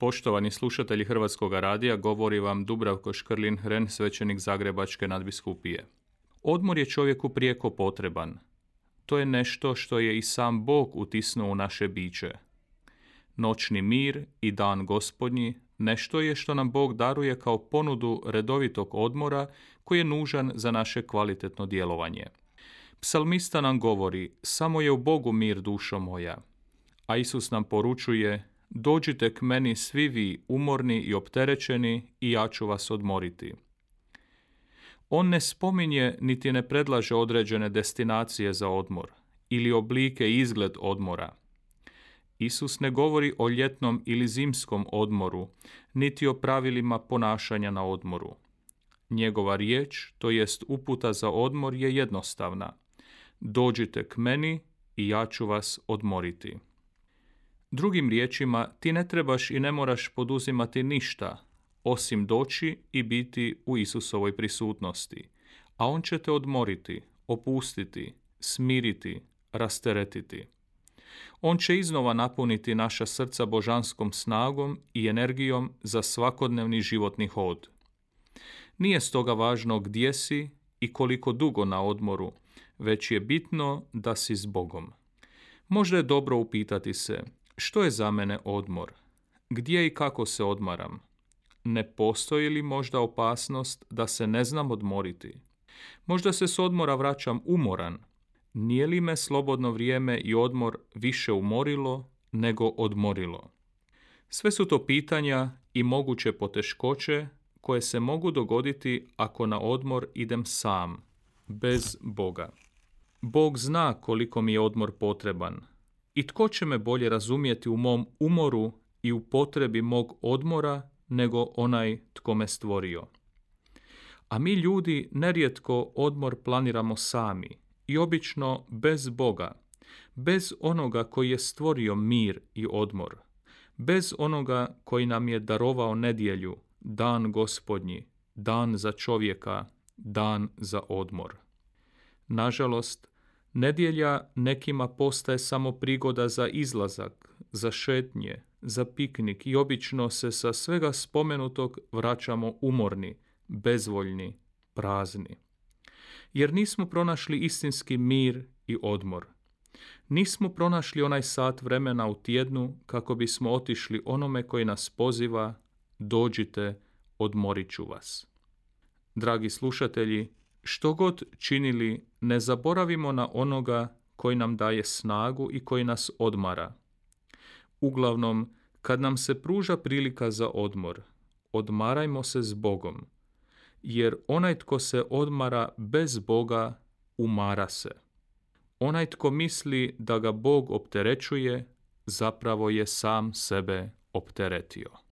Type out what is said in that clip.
Poštovani slušatelji Hrvatskog radija, govori vam Dubravko Škrlin Hren, svećenik Zagrebačke nadbiskupije. Odmor je čovjeku prijeko potreban. To je nešto što je i sam Bog utisnuo u naše biće. Noćni mir i dan gospodnji nešto je što nam Bog daruje kao ponudu redovitog odmora koji je nužan za naše kvalitetno djelovanje. Psalmista nam govori, samo je u Bogu mir dušo moja, a Isus nam poručuje, Dođite k meni svi vi umorni i opterećeni i ja ću vas odmoriti. On ne spominje niti ne predlaže određene destinacije za odmor ili oblike izgled odmora. Isus ne govori o ljetnom ili zimskom odmoru, niti o pravilima ponašanja na odmoru. Njegova riječ, to jest uputa za odmor, je jednostavna. Dođite k meni i ja ću vas odmoriti. Drugim riječima, ti ne trebaš i ne moraš poduzimati ništa, osim doći i biti u Isusovoj prisutnosti, a On će te odmoriti, opustiti, smiriti, rasteretiti. On će iznova napuniti naša srca božanskom snagom i energijom za svakodnevni životni hod. Nije stoga važno gdje si i koliko dugo na odmoru, već je bitno da si s Bogom. Možda je dobro upitati se, što je za mene odmor? Gdje i kako se odmaram? Ne postoji li možda opasnost da se ne znam odmoriti? Možda se s odmora vraćam umoran. Nije li me slobodno vrijeme i odmor više umorilo nego odmorilo? Sve su to pitanja i moguće poteškoće koje se mogu dogoditi ako na odmor idem sam, bez Boga. Bog zna koliko mi je odmor potreban, i tko će me bolje razumjeti u mom umoru i u potrebi mog odmora nego onaj tko me stvorio? A mi ljudi nerijetko odmor planiramo sami i obično bez Boga, bez onoga koji je stvorio mir i odmor, bez onoga koji nam je darovao nedjelju, dan gospodnji, dan za čovjeka, dan za odmor. Nažalost, Nedjelja nekima postaje samo prigoda za izlazak, za šetnje, za piknik i obično se sa svega spomenutog vraćamo umorni, bezvoljni, prazni. Jer nismo pronašli istinski mir i odmor. Nismo pronašli onaj sat vremena u tjednu kako bismo otišli onome koji nas poziva, dođite, odmorit ću vas. Dragi slušatelji, što god činili, ne zaboravimo na onoga koji nam daje snagu i koji nas odmara. Uglavnom, kad nam se pruža prilika za odmor, odmarajmo se s Bogom, jer onaj tko se odmara bez Boga, umara se. Onaj tko misli da ga Bog opterećuje, zapravo je sam sebe opteretio.